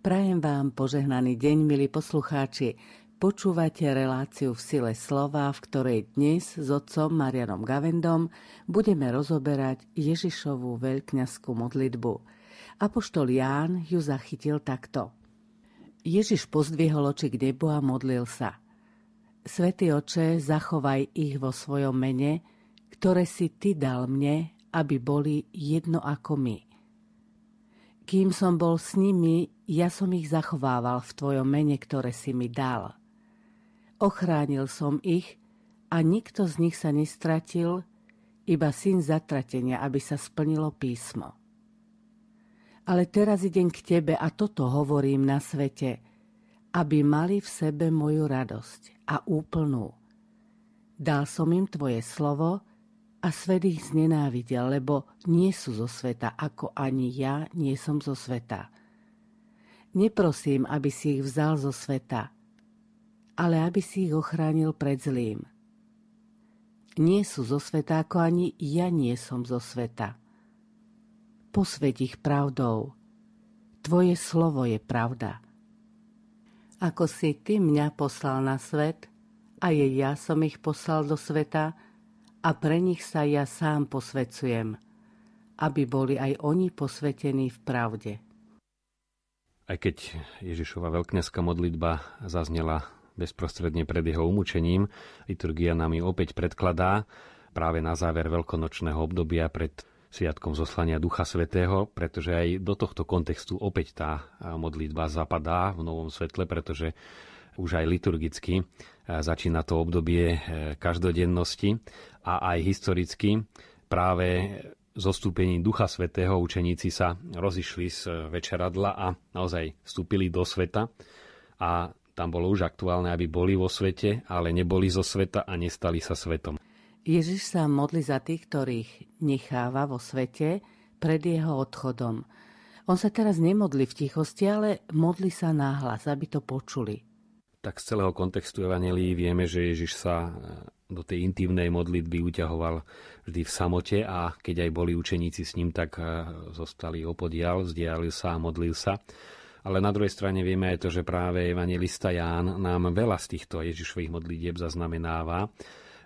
Prajem vám požehnaný deň, milí poslucháči. Počúvate reláciu v sile slova, v ktorej dnes s otcom Marianom Gavendom budeme rozoberať Ježišovú veľkňazskú modlitbu. Apoštol Ján ju zachytil takto. Ježiš pozdvihol oči k nebu a modlil sa. Svetý oče, zachovaj ich vo svojom mene, ktoré si ty dal mne, aby boli jedno ako my. Kým som bol s nimi, ja som ich zachovával v tvojom mene, ktoré si mi dal. Ochránil som ich a nikto z nich sa nestratil, iba syn zatratenia, aby sa splnilo písmo. Ale teraz idem k tebe a toto hovorím na svete, aby mali v sebe moju radosť a úplnú. Dal som im tvoje slovo a svet ich znenávidel, lebo nie sú zo sveta, ako ani ja nie som zo sveta. Neprosím, aby si ich vzal zo sveta, ale aby si ich ochránil pred zlým. Nie sú zo sveta, ako ani ja nie som zo sveta. Posveď ich pravdou. Tvoje slovo je pravda. Ako si ty mňa poslal na svet, a je ja som ich poslal do sveta, a pre nich sa ja sám posvecujem, aby boli aj oni posvetení v pravde. Aj keď Ježišova veľkňazská modlitba zaznela bezprostredne pred jeho umúčením. Liturgia nám ju opäť predkladá práve na záver veľkonočného obdobia pred sviatkom zoslania Ducha Svetého, pretože aj do tohto kontextu opäť tá modlitba zapadá v novom svetle, pretože už aj liturgicky začína to obdobie e, každodennosti a aj historicky práve zostúpení Ducha Svetého učeníci sa rozišli z večeradla a naozaj vstúpili do sveta a tam bolo už aktuálne, aby boli vo svete, ale neboli zo sveta a nestali sa svetom. Ježiš sa modli za tých, ktorých necháva vo svete pred jeho odchodom. On sa teraz nemodli v tichosti, ale modli sa náhlas, aby to počuli. Tak z celého kontextu Evangelii vieme, že Ježiš sa e, do tej intimnej modlitby uťahoval vždy v samote a keď aj boli učeníci s ním, tak e, zostali opodial, vzdialil sa a modlil sa. Ale na druhej strane vieme aj to, že práve evangelista Ján nám veľa z týchto Ježišových modlitieb zaznamenáva.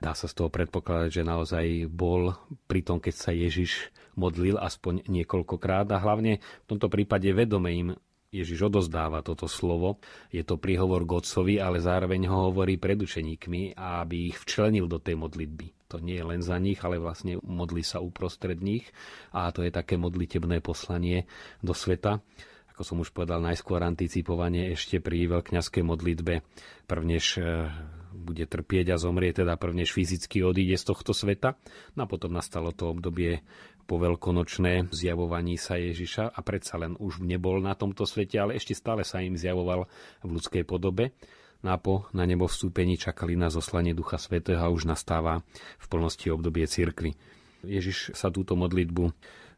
Dá sa z toho predpokladať, že naozaj bol pri tom, keď sa Ježiš modlil aspoň niekoľkokrát a hlavne v tomto prípade vedome im Ježiš odozdáva toto slovo. Je to príhovor k Otcovi, ale zároveň ho hovorí pred učeníkmi, aby ich včlenil do tej modlitby. To nie je len za nich, ale vlastne modlí sa uprostred nich a to je také modlitebné poslanie do sveta ako som už povedal, najskôr anticipovanie ešte pri veľkňazskej modlitbe, prvnež e, bude trpieť a zomrie, teda prvnež fyzicky odíde z tohto sveta. No a potom nastalo to obdobie po veľkonočné zjavovaní sa Ježiša a predsa len už nebol na tomto svete, ale ešte stále sa im zjavoval v ľudskej podobe. No po na nebo vstúpení čakali na zoslanie Ducha Svetého a už nastáva v plnosti obdobie cirkvy. Ježiš sa túto modlitbu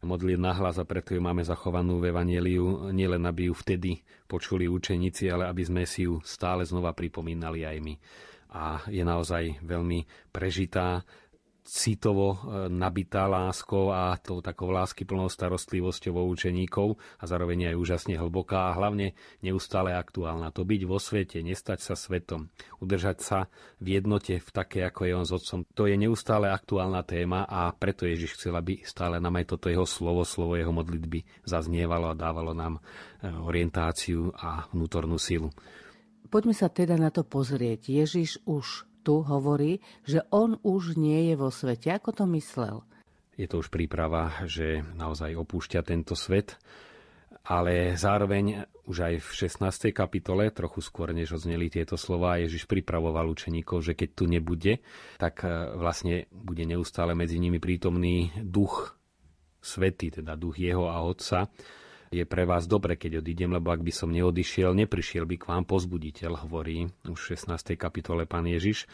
modliť nahlas a preto ju máme zachovanú v Evangeliu, nielen aby ju vtedy počuli učeníci, ale aby sme si ju stále znova pripomínali aj my. A je naozaj veľmi prežitá, citovo e, nabitá láskou a tou takou lásky plnou starostlivosťou o učeníkov a zároveň aj úžasne hlboká a hlavne neustále aktuálna. To byť vo svete, nestať sa svetom, udržať sa v jednote v také, ako je on s otcom, to je neustále aktuálna téma a preto Ježiš chcel, aby stále nám aj toto jeho slovo, slovo jeho modlitby zaznievalo a dávalo nám e, orientáciu a vnútornú silu. Poďme sa teda na to pozrieť. Ježiš už tu hovorí, že on už nie je vo svete. Ako to myslel? Je to už príprava, že naozaj opúšťa tento svet, ale zároveň už aj v 16. kapitole, trochu skôr než odzneli tieto slova, Ježiš pripravoval učeníkov, že keď tu nebude, tak e, vlastne bude neustále medzi nimi prítomný duch svety, teda duch jeho a otca, je pre vás dobre, keď odídem, lebo ak by som neodišiel, neprišiel by k vám pozbuditeľ, hovorí už v 16. kapitole pán Ježiš.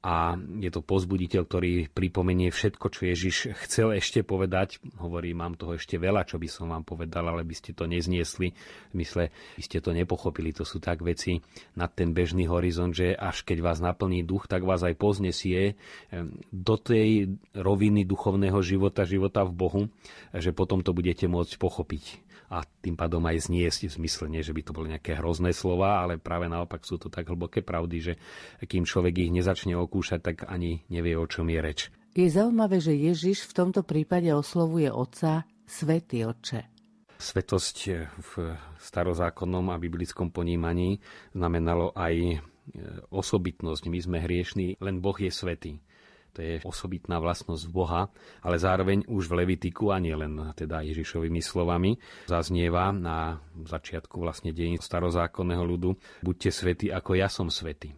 A je to pozbuditeľ, ktorý pripomenie všetko, čo Ježiš chcel ešte povedať. Hovorí, mám toho ešte veľa, čo by som vám povedal, ale by ste to nezniesli. V mysle, by ste to nepochopili. To sú tak veci nad ten bežný horizont, že až keď vás naplní duch, tak vás aj poznesie do tej roviny duchovného života, života v Bohu, že potom to budete môcť pochopiť a tým pádom aj zniesť v zmysle, nie že by to boli nejaké hrozné slova, ale práve naopak sú to tak hlboké pravdy, že kým človek ich nezačne okúšať, tak ani nevie, o čom je reč. Je zaujímavé, že Ježiš v tomto prípade oslovuje Otca Svetý Oče. Svetosť v starozákonnom a biblickom ponímaní znamenalo aj e, osobitnosť. My sme hriešní, len Boh je svetý. To je osobitná vlastnosť Boha, ale zároveň už v Levitiku a nie len teda Ježišovými slovami zaznieva na začiatku vlastne deň starozákonného ľudu buďte svätí ako ja som svätý.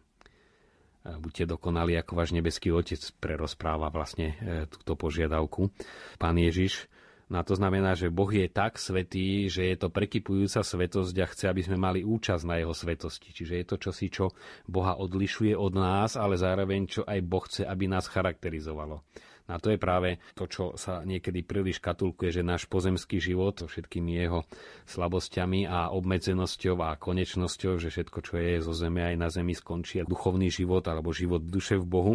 Buďte dokonali ako váš nebeský Otec prerozpráva vlastne e, túto požiadavku. Pán Ježiš No a to znamená, že Boh je tak svetý, že je to prekypujúca svetosť a chce, aby sme mali účasť na jeho svetosti. Čiže je to čosi, čo Boha odlišuje od nás, ale zároveň čo aj Boh chce, aby nás charakterizovalo. No a to je práve to, čo sa niekedy príliš katulkuje, že náš pozemský život so všetkými jeho slabosťami a obmedzenosťou a konečnosťou, že všetko, čo je zo zeme aj na zemi skončí duchovný život alebo život duše v Bohu,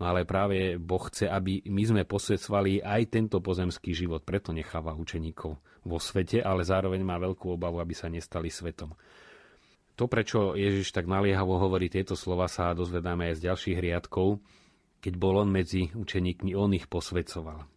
No ale práve Boh chce, aby my sme posvedcovali aj tento pozemský život. Preto necháva učeníkov vo svete, ale zároveň má veľkú obavu, aby sa nestali svetom. To, prečo Ježiš tak naliehavo hovorí tieto slova, sa dozvedáme aj z ďalších riadkov. Keď bol on medzi učeníkmi, on ich posvedcoval.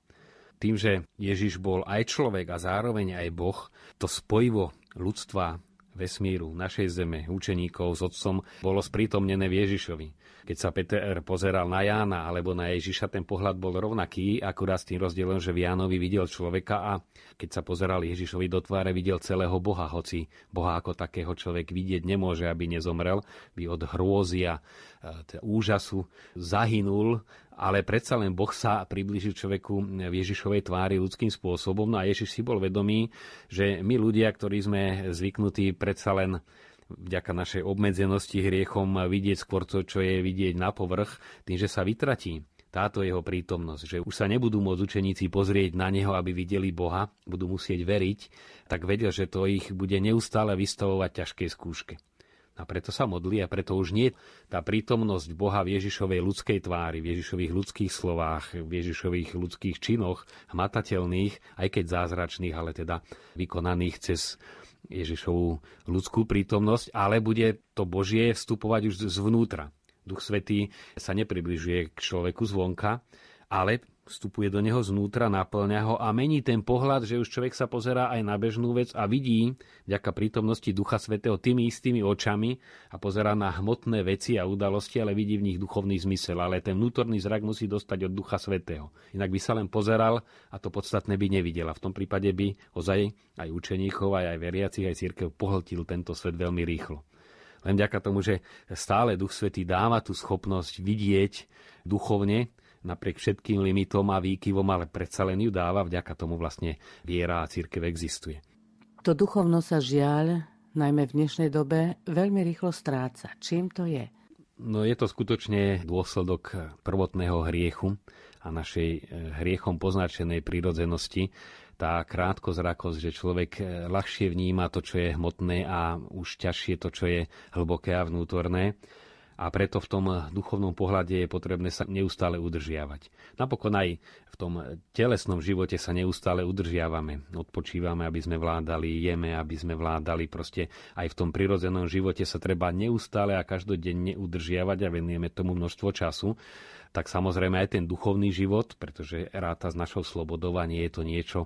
Tým, že Ježiš bol aj človek a zároveň aj Boh, to spojivo ľudstva, vesmíru, našej zeme, učeníkov s otcom bolo sprítomnené v Ježišovi. Keď sa Peter pozeral na Jána alebo na Ježiša, ten pohľad bol rovnaký, akurát s tým rozdielom, že v Jánovi videl človeka a keď sa pozeral Ježišovi do tváre, videl celého Boha, hoci Boha ako takého človek vidieť nemôže, aby nezomrel, by od hrôzy a e, úžasu zahynul, ale predsa len Boh sa priblížil človeku v Ježišovej tvári ľudským spôsobom. No a Ježiš si bol vedomý, že my ľudia, ktorí sme zvyknutí predsa len vďaka našej obmedzenosti hriechom vidieť skôr to, čo je vidieť na povrch, tým, že sa vytratí táto jeho prítomnosť, že už sa nebudú môcť učeníci pozrieť na neho, aby videli Boha, budú musieť veriť, tak vedia, že to ich bude neustále vystavovať ťažkej skúške. A preto sa modlí a preto už nie tá prítomnosť Boha v Ježišovej ľudskej tvári, v Ježišových ľudských slovách, v Ježišových ľudských činoch, hmatateľných, aj keď zázračných, ale teda vykonaných cez Ježišovú ľudskú prítomnosť, ale bude to Božie vstupovať už zvnútra. Duch Svetý sa nepribližuje k človeku zvonka, ale vstupuje do neho znútra, naplňa ho a mení ten pohľad, že už človek sa pozerá aj na bežnú vec a vidí, vďaka prítomnosti Ducha Svetého, tými istými očami a pozerá na hmotné veci a udalosti, ale vidí v nich duchovný zmysel. Ale ten vnútorný zrak musí dostať od Ducha Svetého. Inak by sa len pozeral a to podstatné by nevidel. V tom prípade by ozaj aj učeníkov, aj, aj veriacich, aj církev pohltil tento svet veľmi rýchlo. Len vďaka tomu, že stále Duch Svetý dáva tú schopnosť vidieť duchovne, napriek všetkým limitom a výkyvom, ale predsa len ju dáva, vďaka tomu vlastne viera a církev existuje. To duchovno sa žiaľ, najmä v dnešnej dobe, veľmi rýchlo stráca. Čím to je? No je to skutočne dôsledok prvotného hriechu a našej eh, hriechom poznačenej prírodzenosti. Tá krátkozrakosť, že človek eh, ľahšie vníma to, čo je hmotné a už ťažšie to, čo je hlboké a vnútorné a preto v tom duchovnom pohľade je potrebné sa neustále udržiavať. Napokon aj v tom telesnom živote sa neustále udržiavame. Odpočívame, aby sme vládali, jeme, aby sme vládali. Proste aj v tom prirodzenom živote sa treba neustále a každodenne udržiavať a venujeme tomu množstvo času. Tak samozrejme aj ten duchovný život, pretože ráta s našou slobodou a nie je to niečo,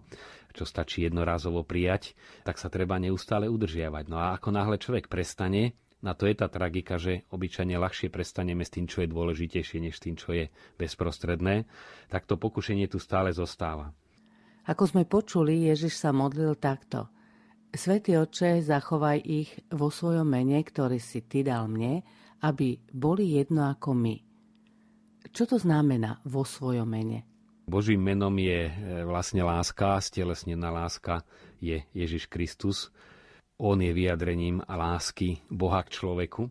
čo stačí jednorázovo prijať, tak sa treba neustále udržiavať. No a ako náhle človek prestane a to je tá tragika, že obyčajne ľahšie prestaneme s tým, čo je dôležitejšie, než s tým, čo je bezprostredné, tak to pokušenie tu stále zostáva. Ako sme počuli, Ježiš sa modlil takto. Svetý oče, zachovaj ich vo svojom mene, ktorý si ty dal mne, aby boli jedno ako my. Čo to znamená vo svojom mene? Božím menom je e, vlastne láska, stelesnená láska je Ježiš Kristus, on je vyjadrením lásky Boha k človeku.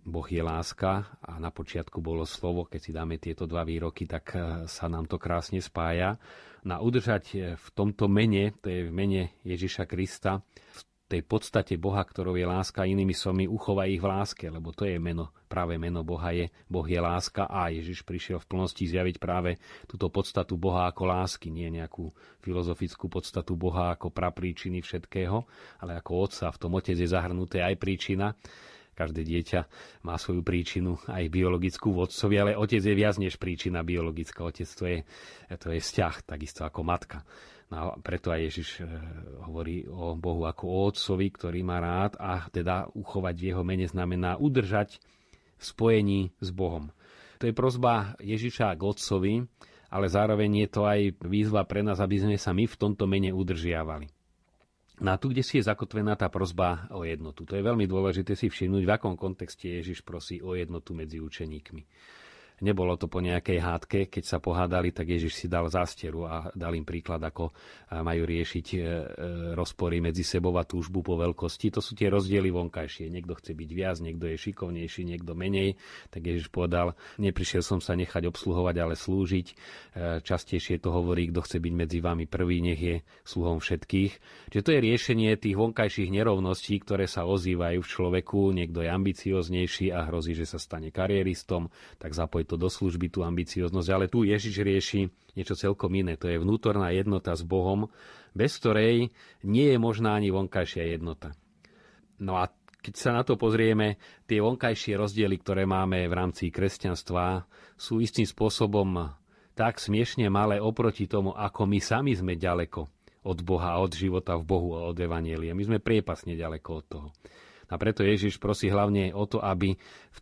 Boh je láska a na počiatku bolo slovo, keď si dáme tieto dva výroky, tak eh, sa nám to krásne spája. Na udržať eh, v tomto mene, to je v mene Ježiša Krista, v tej podstate Boha, ktorou je láska, inými slovami uchovaj ich v láske, lebo to je meno, práve meno Boha je, Boh je láska a Ježiš prišiel v plnosti zjaviť práve túto podstatu Boha ako lásky, nie nejakú filozofickú podstatu Boha ako prapríčiny všetkého, ale ako Otca. V tom Otec je zahrnuté aj príčina, každé dieťa má svoju príčinu, aj biologickú vodcovi, ale otec je viac než príčina biologická. Otec to je, to je vzťah, takisto ako matka. No preto aj Ježiš e, hovorí o Bohu ako o Otcovi, ktorý má rád a teda uchovať v jeho mene znamená udržať v spojení s Bohom. To je prozba Ježiša k Otcovi, ale zároveň je to aj výzva pre nás, aby sme sa my v tomto mene udržiavali. No a tu, kde si je zakotvená tá prozba o jednotu. To je veľmi dôležité si všimnúť, v akom kontexte Ježiš prosí o jednotu medzi učeníkmi. Nebolo to po nejakej hádke, keď sa pohádali, tak Ježiš si dal zásteru a dal im príklad, ako majú riešiť e, e, rozpory medzi sebou a túžbu po veľkosti. To sú tie rozdiely vonkajšie. Niekto chce byť viac, niekto je šikovnejší, niekto menej. Tak Ježiš povedal, neprišiel som sa nechať obsluhovať, ale slúžiť. E, častejšie to hovorí, kto chce byť medzi vami prvý, nech je sluhom všetkých. Čiže to je riešenie tých vonkajších nerovností, ktoré sa ozývajú v človeku. Niekto je ambicioznejší a hrozí, že sa stane kariéristom, tak zapoj to do služby, tú ambicioznosť, ale tu Ježiš rieši niečo celkom iné. To je vnútorná jednota s Bohom, bez ktorej nie je možná ani vonkajšia jednota. No a keď sa na to pozrieme, tie vonkajšie rozdiely, ktoré máme v rámci kresťanstva, sú istým spôsobom tak smiešne malé oproti tomu, ako my sami sme ďaleko od Boha, od života v Bohu a od Evanielia. My sme priepasne ďaleko od toho. A preto Ježiš prosí hlavne o to, aby v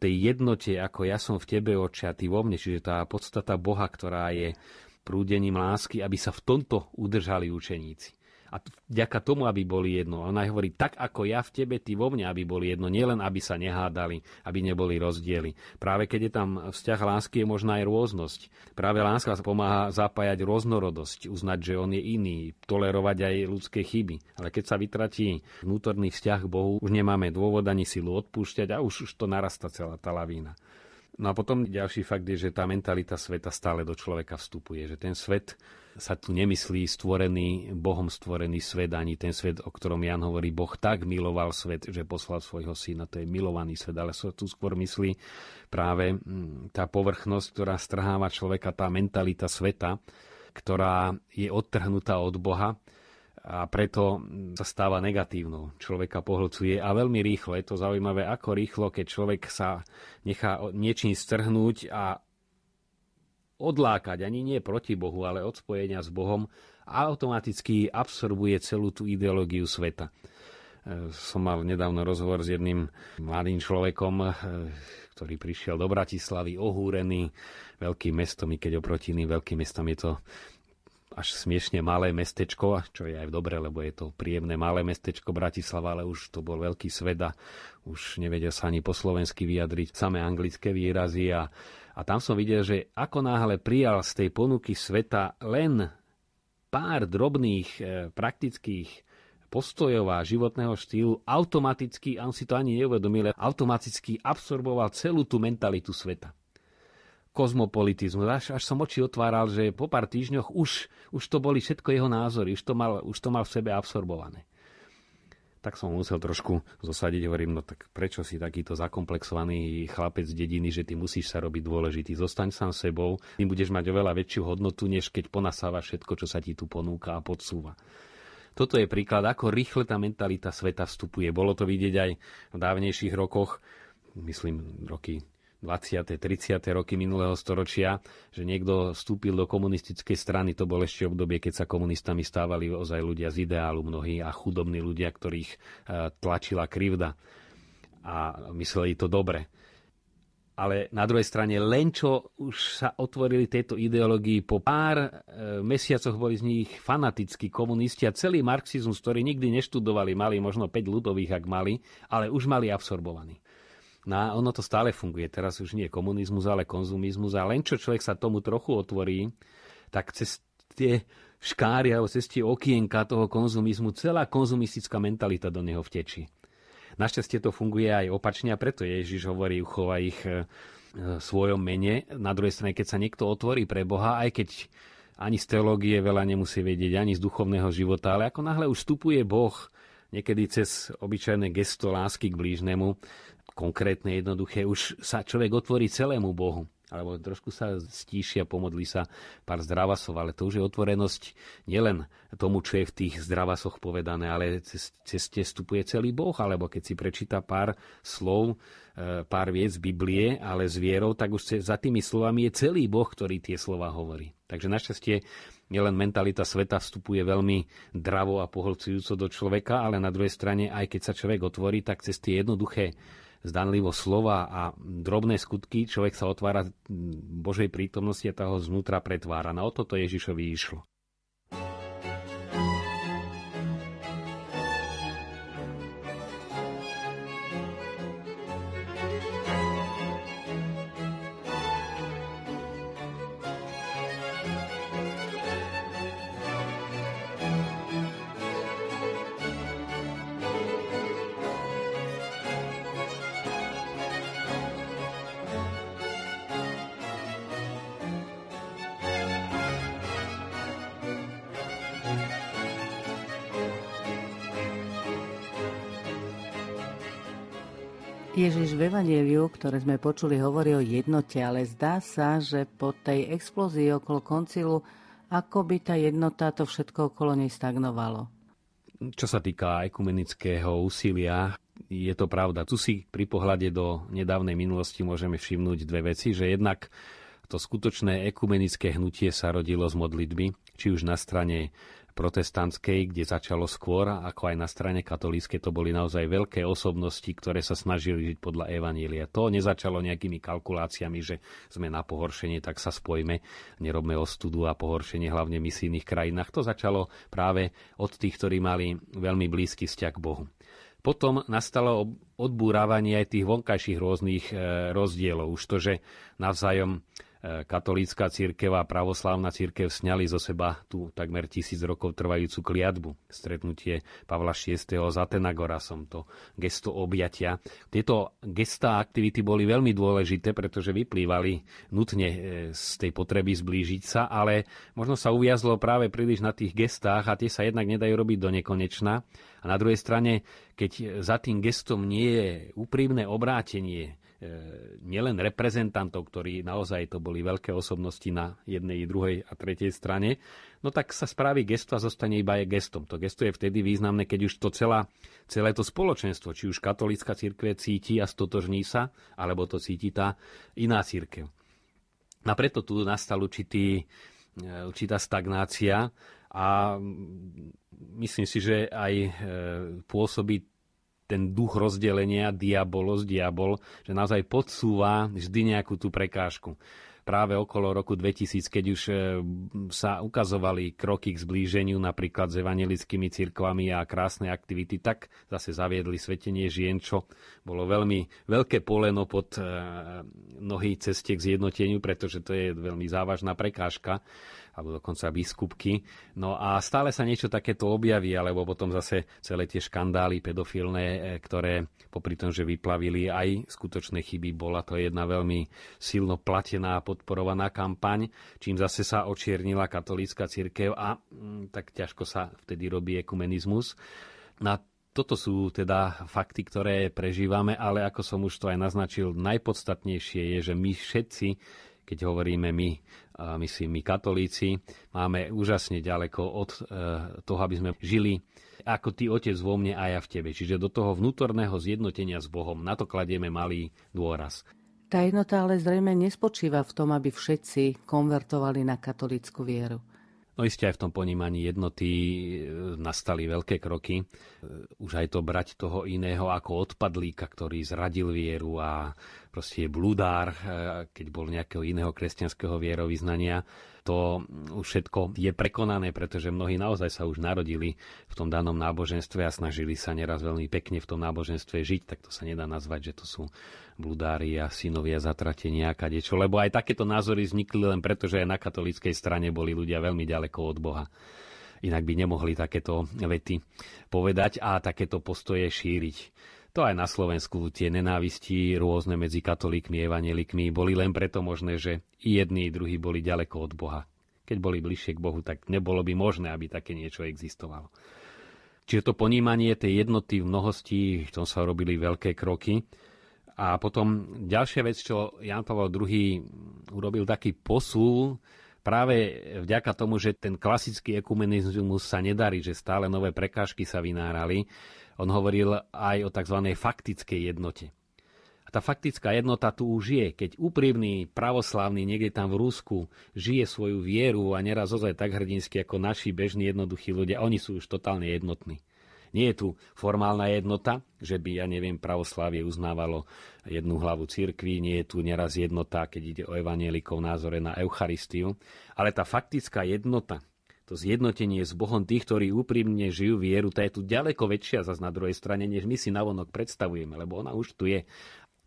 tej jednote, ako ja som v tebe, oče, a ty vo mne, čiže tá podstata Boha, ktorá je prúdením lásky, aby sa v tomto udržali učeníci a vďaka tomu, aby boli jedno. A ona hovorí, tak ako ja v tebe, ty vo mne, aby boli jedno. Nielen, aby sa nehádali, aby neboli rozdiely. Práve keď je tam vzťah lásky, je možná aj rôznosť. Práve láska pomáha zapájať rôznorodosť, uznať, že on je iný, tolerovať aj ľudské chyby. Ale keď sa vytratí vnútorný vzťah k Bohu, už nemáme dôvod ani silu odpúšťať a už, už to narasta celá tá lavína. No a potom ďalší fakt je, že tá mentalita sveta stále do človeka vstupuje, že ten svet sa tu nemyslí stvorený, Bohom stvorený svet, ani ten svet, o ktorom Jan hovorí, Boh tak miloval svet, že poslal svojho syna. To je milovaný svet, ale sa tu skôr myslí práve mm, tá povrchnosť, ktorá strháva človeka, tá mentalita sveta, ktorá je odtrhnutá od Boha a preto sa stáva negatívnou. Človeka pohlcuje a veľmi rýchlo. Je to zaujímavé, ako rýchlo, keď človek sa nechá niečím strhnúť a odlákať, ani nie proti Bohu, ale od spojenia s Bohom, automaticky absorbuje celú tú ideológiu sveta. E, som mal nedávno rozhovor s jedným mladým človekom, e, ktorý prišiel do Bratislavy ohúrený veľkým mestom, i keď oproti iným veľkým mestom je to až smiešne malé mestečko, čo je aj dobre, lebo je to príjemné malé mestečko Bratislava, ale už to bol veľký svet a už nevedel sa ani po slovensky vyjadriť samé anglické výrazy a a tam som videl, že ako náhle prijal z tej ponuky sveta len pár drobných e, praktických postojov a životného štýlu, automaticky, a on si to ani neuvedomil, automaticky absorboval celú tú mentalitu sveta. Kozmopolitizmus. Až, až som oči otváral, že po pár týždňoch už, už to boli všetko jeho názory, už to mal, už to mal v sebe absorbované tak som musel trošku zosadiť, hovorím, no tak prečo si takýto zakomplexovaný chlapec z dediny, že ty musíš sa robiť dôležitý. Zostaň sám sebou, ty budeš mať oveľa väčšiu hodnotu, než keď ponasáva všetko, čo sa ti tu ponúka a podsúva. Toto je príklad, ako rýchle tá mentalita sveta vstupuje. Bolo to vidieť aj v dávnejších rokoch, myslím roky 20. 30. roky minulého storočia, že niekto vstúpil do komunistickej strany. To bolo ešte obdobie, keď sa komunistami stávali ozaj ľudia z ideálu mnohí a chudobní ľudia, ktorých e, tlačila krivda. A mysleli to dobre. Ale na druhej strane, len čo už sa otvorili tejto ideológii, po pár e, mesiacoch boli z nich fanatickí komunisti a celý marxizmus, ktorý nikdy neštudovali, mali možno 5 ľudových, ak mali, ale už mali absorbovaný. No a ono to stále funguje. Teraz už nie komunizmus, ale konzumizmus. A len čo človek sa tomu trochu otvorí, tak cez tie škáry alebo cez tie okienka toho konzumizmu celá konzumistická mentalita do neho vtečí. Našťastie to funguje aj opačne a preto Ježiš hovorí, uchova ich e, svojom mene. Na druhej strane, keď sa niekto otvorí pre Boha, aj keď ani z teológie veľa nemusí vedieť, ani z duchovného života, ale ako náhle už vstupuje Boh niekedy cez obyčajné gesto lásky k blížnemu, konkrétne, jednoduché, už sa človek otvorí celému Bohu alebo trošku sa stíšia, pomodlí sa pár zdravasov, ale to už je otvorenosť nielen tomu, čo je v tých zdravasoch povedané, ale cez, ceste vstupuje celý Boh, alebo keď si prečíta pár slov, e, pár viec Biblie, ale s vierou, tak už za tými slovami je celý Boh, ktorý tie slova hovorí. Takže našťastie nielen mentalita sveta vstupuje veľmi dravo a pohlcujúco do človeka, ale na druhej strane, aj keď sa človek otvorí, tak cez tie jednoduché zdanlivo slova a drobné skutky, človek sa otvára Božej prítomnosti a toho znútra pretvára. Na o toto Ježišovi išlo. Ježiš v Evangeliu, ktoré sme počuli, hovorí o jednote, ale zdá sa, že po tej explózii okolo koncilu, ako by tá jednota, to všetko okolo nej stagnovalo. Čo sa týka ekumenického úsilia, je to pravda. Tu si pri pohľade do nedávnej minulosti môžeme všimnúť dve veci, že jednak to skutočné ekumenické hnutie sa rodilo z modlitby, či už na strane protestantskej, kde začalo skôr, ako aj na strane katolíckej, to boli naozaj veľké osobnosti, ktoré sa snažili žiť podľa Evanília. To nezačalo nejakými kalkuláciami, že sme na pohoršenie, tak sa spojme, nerobme ostudu a pohoršenie hlavne v misijných krajinách. To začalo práve od tých, ktorí mali veľmi blízky vzťah k Bohu. Potom nastalo odbúravanie aj tých vonkajších rôznych e, rozdielov. Už to, že navzájom katolícka církev a pravoslávna církev sňali zo seba tú takmer tisíc rokov trvajúcu kliatbu. Stretnutie Pavla VI. s Atenagorasom, to gesto objatia. Tieto gestá aktivity boli veľmi dôležité, pretože vyplývali nutne e, z tej potreby zblížiť sa, ale možno sa uviazlo práve príliš na tých gestách a tie sa jednak nedajú robiť do nekonečna. A na druhej strane, keď za tým gestom nie je úprimné obrátenie, E, nielen reprezentantov, ktorí naozaj to boli veľké osobnosti na jednej, druhej a tretej strane, no tak sa spraví gesto a zostane iba aj gestom. To gesto je vtedy významné, keď už to celá, celé to spoločenstvo, či už katolická církev cíti a stotožní sa, alebo to cíti tá iná církev. A preto tu nastal určitý, e, určitá stagnácia a myslím si, že aj e, pôsobí ten duch rozdelenia, diabolos, diabol, že naozaj podsúva vždy nejakú tú prekážku. Práve okolo roku 2000, keď už e, sa ukazovali kroky k zblíženiu napríklad s evangelickými cirkvami a krásne aktivity, tak zase zaviedli svetenie žien, čo bolo veľmi veľké poleno pod e, nohy ceste k zjednoteniu, pretože to je veľmi závažná prekážka alebo dokonca biskupky. No a stále sa niečo takéto objaví, alebo potom zase celé tie škandály pedofilné, e, ktoré popri tom, že vyplavili aj skutočné chyby, bola to jedna veľmi silno platená a podporovaná kampaň, čím zase sa očiernila katolícka cirkev a mm, tak ťažko sa vtedy robí ekumenizmus. Na toto sú teda fakty, ktoré prežívame, ale ako som už to aj naznačil, najpodstatnejšie je, že my všetci keď hovoríme my, myslím my katolíci, máme úžasne ďaleko od e, toho, aby sme žili ako ty otec vo mne a ja v tebe. Čiže do toho vnútorného zjednotenia s Bohom, na to kladieme malý dôraz. Tá jednota ale zrejme nespočíva v tom, aby všetci konvertovali na katolícku vieru. No isté aj v tom ponímaní jednoty e, nastali veľké kroky. E, už aj to brať toho iného ako odpadlíka, ktorý zradil vieru a proste je bludár, e, keď bol nejakého iného kresťanského vierovýznania to už všetko je prekonané, pretože mnohí naozaj sa už narodili v tom danom náboženstve a snažili sa neraz veľmi pekne v tom náboženstve žiť, tak to sa nedá nazvať, že to sú bludári a synovia zatratenia a kadečo, lebo aj takéto názory vznikli len preto, že aj na katolíckej strane boli ľudia veľmi ďaleko od Boha. Inak by nemohli takéto vety povedať a takéto postoje šíriť. To aj na Slovensku tie nenávisti rôzne medzi katolíkmi a evanelikmi boli len preto možné, že i jedni, i druhí boli ďaleko od Boha. Keď boli bližšie k Bohu, tak nebolo by možné, aby také niečo existovalo. Čiže to ponímanie tej jednoty v mnohosti, v tom sa robili veľké kroky. A potom ďalšia vec, čo Jan Pavel II urobil taký posúl, práve vďaka tomu, že ten klasický ekumenizmus sa nedarí, že stále nové prekážky sa vynárali, on hovoril aj o tzv. faktickej jednote. A tá faktická jednota tu už je. Keď úprimný pravoslavný niekde tam v Rusku žije svoju vieru a neraz ozaj tak hrdinsky ako naši bežní jednoduchí ľudia, oni sú už totálne jednotní. Nie je tu formálna jednota, že by, ja neviem, pravoslávie uznávalo jednu hlavu cirkvi, nie je tu neraz jednota, keď ide o evanielikov názore na Eucharistiu, ale tá faktická jednota, to zjednotenie s Bohom tých, ktorí úprimne žijú vieru, tá je tu ďaleko väčšia zase na druhej strane, než my si navonok predstavujeme, lebo ona už tu je.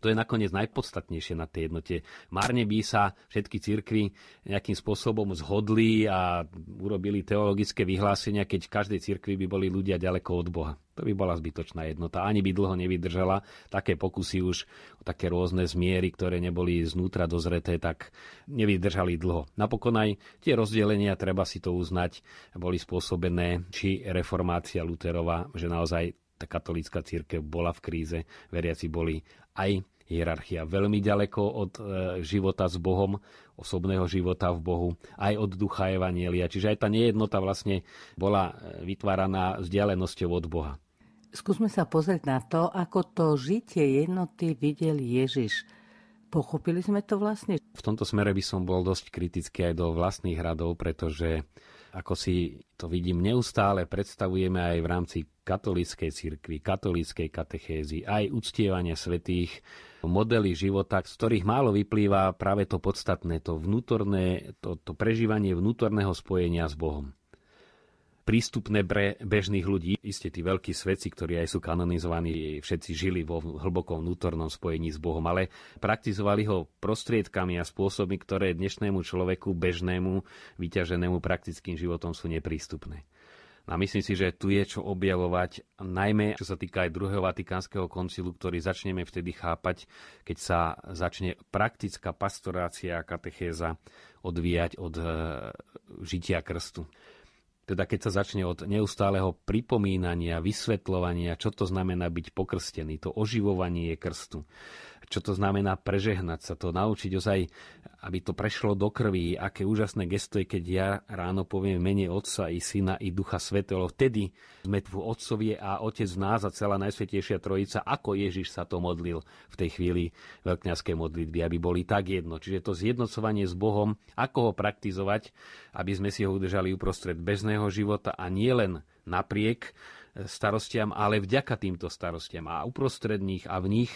To je nakoniec najpodstatnejšie na tej jednote. Márne by sa všetky cirkvy nejakým spôsobom zhodli a urobili teologické vyhlásenia, keď v každej cirkvi by boli ľudia ďaleko od Boha. To by bola zbytočná jednota. Ani by dlho nevydržala. Také pokusy už o také rôzne zmiery, ktoré neboli znútra dozreté, tak nevydržali dlho. Napokon aj tie rozdelenia, treba si to uznať, boli spôsobené, či reformácia Luterova, že naozaj tá katolícka církev bola v kríze, veriaci boli aj hierarchia veľmi ďaleko od e, života s Bohom, osobného života v Bohu, aj od ducha Evanielia. Čiže aj tá nejednota vlastne bola e, vytváraná vzdialenosťou od Boha. Skúsme sa pozrieť na to, ako to žitie jednoty videl Ježiš. Pochopili sme to vlastne? V tomto smere by som bol dosť kritický aj do vlastných radov, pretože ako si to vidím neustále, predstavujeme aj v rámci katolíckej cirkvi, katolíckej katechézy, aj uctievania svetých, modely života, z ktorých málo vyplýva práve to podstatné, to vnútorné, to, to prežívanie vnútorného spojenia s Bohom prístupné pre bežných ľudí. Isté tí veľkí svedci, ktorí aj sú kanonizovaní, všetci žili vo hlbokom vnútornom spojení s Bohom, ale praktizovali ho prostriedkami a spôsobmi, ktoré dnešnému človeku, bežnému, vyťaženému praktickým životom sú neprístupné. A myslím si, že tu je čo objavovať, najmä čo sa týka aj druhého Vatikánskeho koncilu, ktorý začneme vtedy chápať, keď sa začne praktická pastorácia a katechéza odvíjať od e, žitia krstu. Teda keď sa začne od neustáleho pripomínania, vysvetľovania, čo to znamená byť pokrstený, to oživovanie krstu čo to znamená prežehnať sa, to naučiť ozaj, aby to prešlo do krvi, aké úžasné gesto je, keď ja ráno poviem mene Otca i Syna i Ducha Svetého. Vtedy sme tu Otcovie a Otec v nás a celá Najsvetejšia Trojica, ako Ježiš sa to modlil v tej chvíli veľkňaskej modlitby, aby boli tak jedno. Čiže to zjednocovanie s Bohom, ako ho praktizovať, aby sme si ho udržali uprostred bežného života a nie len napriek starostiam, ale vďaka týmto starostiam a uprostred nich a v nich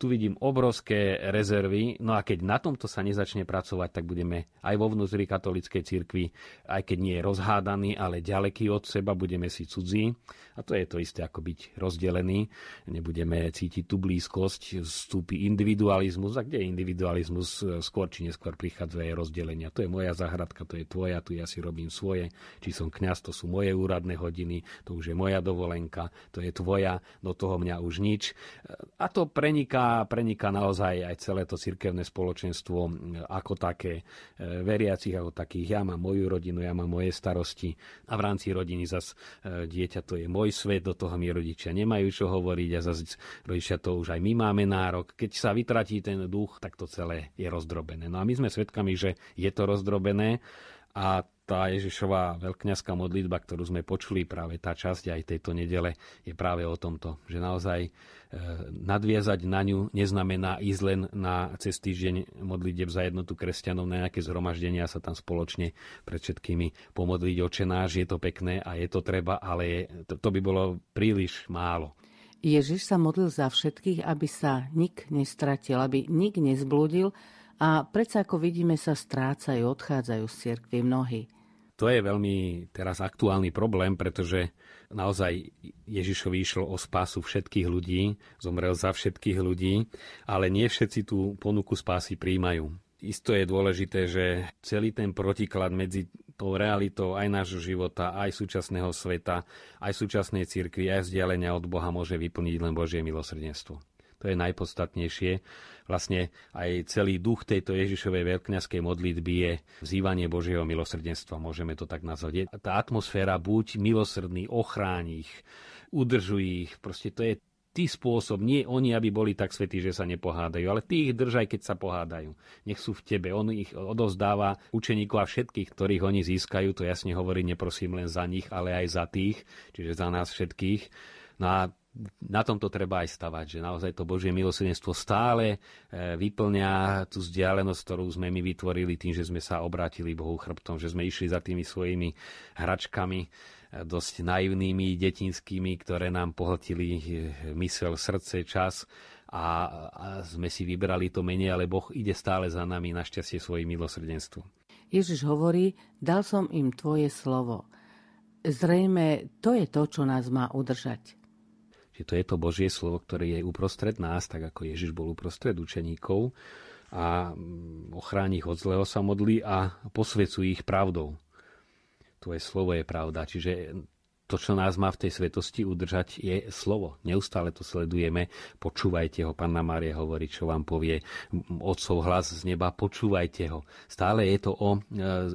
tu vidím obrovské rezervy, no a keď na tomto sa nezačne pracovať, tak budeme aj vo vnútri katolíckej cirkvi, aj keď nie je rozhádaný, ale ďaleký od seba, budeme si cudzí. A to je to isté ako byť rozdelený. Nebudeme cítiť tú blízkosť, vstúpi individualizmus. A kde je individualizmus? Skôr či neskôr prichádza aj rozdelenia. To je moja zahradka, to je tvoja, tu ja si robím svoje. Či som kňaz, to sú moje úradné hodiny, to už je moja dovolenka, to je tvoja, do toho mňa už nič. A to preniká preniká naozaj aj celé to cirkevné spoločenstvo ako také e, veriacich, ako takých. Ja mám moju rodinu, ja mám moje starosti a v rámci rodiny zas e, dieťa to je môj svet, do toho mi rodičia nemajú čo hovoriť a zase rodičia to už aj my máme nárok. Keď sa vytratí ten duch, tak to celé je rozdrobené. No a my sme svedkami, že je to rozdrobené a tá Ježišová veľkňazská modlitba, ktorú sme počuli, práve tá časť aj tejto nedele, je práve o tomto, že naozaj e, nadviazať na ňu neznamená ísť len na cez týždeň modliť za jednotu kresťanov na nejaké zhromaždenia sa tam spoločne pred všetkými pomodliť očenáš, je to pekné a je to treba, ale je, to, to by bolo príliš málo. Ježiš sa modlil za všetkých, aby sa nik nestratil, aby nik nezblúdil a predsa ako vidíme sa strácajú, odchádzajú z cirkvi mnohí. To je veľmi teraz aktuálny problém, pretože naozaj Ježišovi išlo o spásu všetkých ľudí, zomrel za všetkých ľudí, ale nie všetci tú ponuku spásy príjmajú. Isto je dôležité, že celý ten protiklad medzi tou realitou aj nášho života, aj súčasného sveta, aj súčasnej cirkvi, aj vzdialenia od Boha môže vyplniť len Božie milosrdenstvo. To je najpodstatnejšie. Vlastne aj celý duch tejto Ježišovej veľkňaskej modlitby je vzývanie Božieho milosrdenstva, môžeme to tak nazvať. Tá atmosféra buď milosrdný, ochráň ich, udržuj ich, proste to je ty spôsob, nie oni, aby boli tak svetí, že sa nepohádajú, ale ty ich držaj, keď sa pohádajú. Nech sú v tebe. On ich odovzdáva učeníkov a všetkých, ktorých oni získajú, to jasne hovorí, neprosím len za nich, ale aj za tých, čiže za nás všetkých. No a na tomto treba aj stavať, že naozaj to Božie milosrdenstvo stále e, vyplňa tú vzdialenosť, ktorú sme my vytvorili tým, že sme sa obrátili Bohu chrbtom, že sme išli za tými svojimi hračkami, dosť naivnými, detinskými, ktoré nám pohltili eh, mysel, srdce, čas a sme si vybrali to menej, ale Boh ide stále za nami našťastie svojim milosrdenstvom. Ježiš hovorí, dal som im tvoje slovo. Zrejme to je to, čo nás má udržať. Že to je to Božie slovo, ktoré je uprostred nás, tak ako Ježiš bol uprostred učeníkov a mm, ochráni ich od zlého sa modlí a posvecuje ich pravdou tvoje slovo je pravda. Čiže to, čo nás má v tej svetosti udržať, je slovo. Neustále to sledujeme. Počúvajte ho. Panna Mária hovorí, čo vám povie Otcov hlas z neba. Počúvajte ho. Stále je to o e,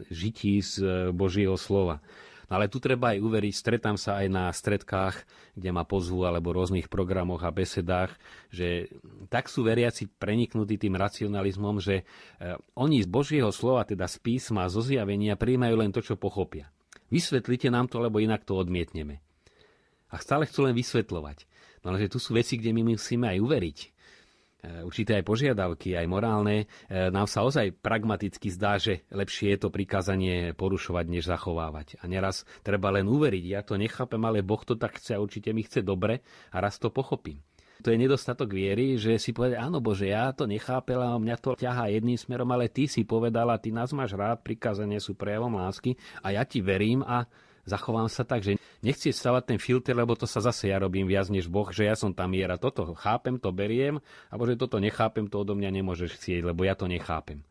žití z e, Božieho slova. No ale tu treba aj uveriť, stretám sa aj na stredkách, kde ma pozvú, alebo rôznych programoch a besedách, že tak sú veriaci preniknutí tým racionalizmom, že e, oni z Božieho slova, teda z písma, zo zjavenia, príjmajú len to, čo pochopia. Vysvetlite nám to, lebo inak to odmietneme. A stále chcú len vysvetľovať. No ale že tu sú veci, kde my musíme aj uveriť. E, určité aj požiadavky, aj morálne, e, nám sa ozaj pragmaticky zdá, že lepšie je to prikázanie porušovať, než zachovávať. A neraz treba len uveriť. Ja to nechápem, ale Boh to tak chce a určite mi chce dobre a raz to pochopím to je nedostatok viery, že si povedal, áno Bože, ja to nechápel a mňa to ťahá jedným smerom, ale ty si povedala, ty nás máš rád, prikázanie sú prejavom lásky a ja ti verím a zachovám sa tak, že nechci stavať ten filter, lebo to sa zase ja robím viac než Boh, že ja som tam miera. Toto chápem, to beriem, a že toto nechápem, to odo mňa nemôžeš chcieť, lebo ja to nechápem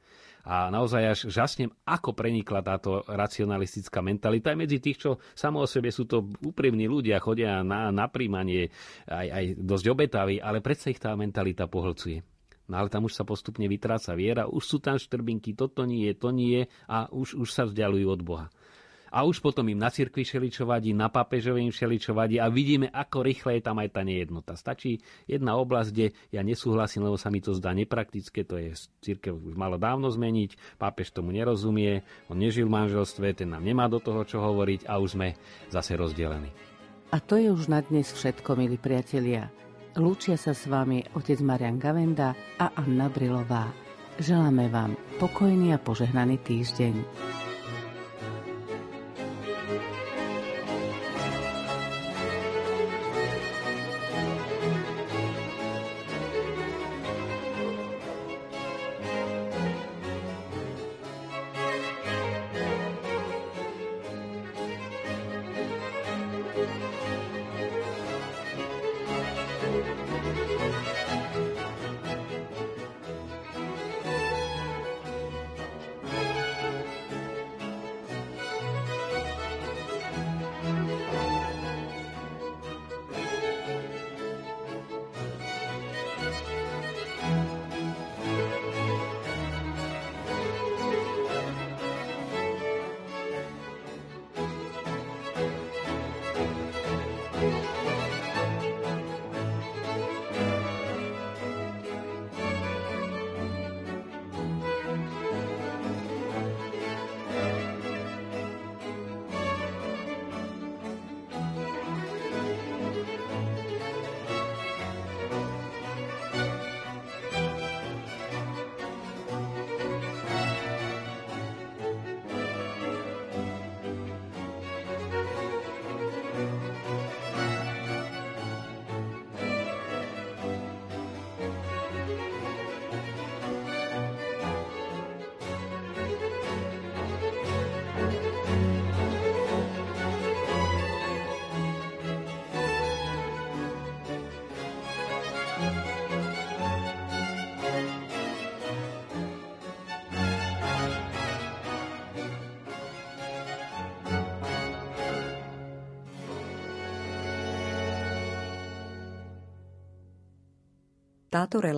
a naozaj až žasnem, ako prenikla táto racionalistická mentalita aj medzi tých, čo samo o sebe sú to úprimní ľudia, chodia na, na príjmanie aj, aj dosť obetaví, ale predsa ich tá mentalita pohlcuje. No ale tam už sa postupne vytráca viera, už sú tam štrbinky, toto nie je, to nie je a už, už sa vzdialujú od Boha a už potom im na cirkvi všeličo vadí, na pápežovi im všeličo vadí a vidíme, ako rýchle je tam aj tá nejednota. Stačí jedna oblasť, kde ja nesúhlasím, lebo sa mi to zdá nepraktické, to je církev už malo dávno zmeniť, pápež tomu nerozumie, on nežil v manželstve, ten nám nemá do toho čo hovoriť a už sme zase rozdelení. A to je už na dnes všetko, milí priatelia. Lúčia sa s vami otec Marian Gavenda a Anna Brilová. Želáme vám pokojný a požehnaný týždeň. Táto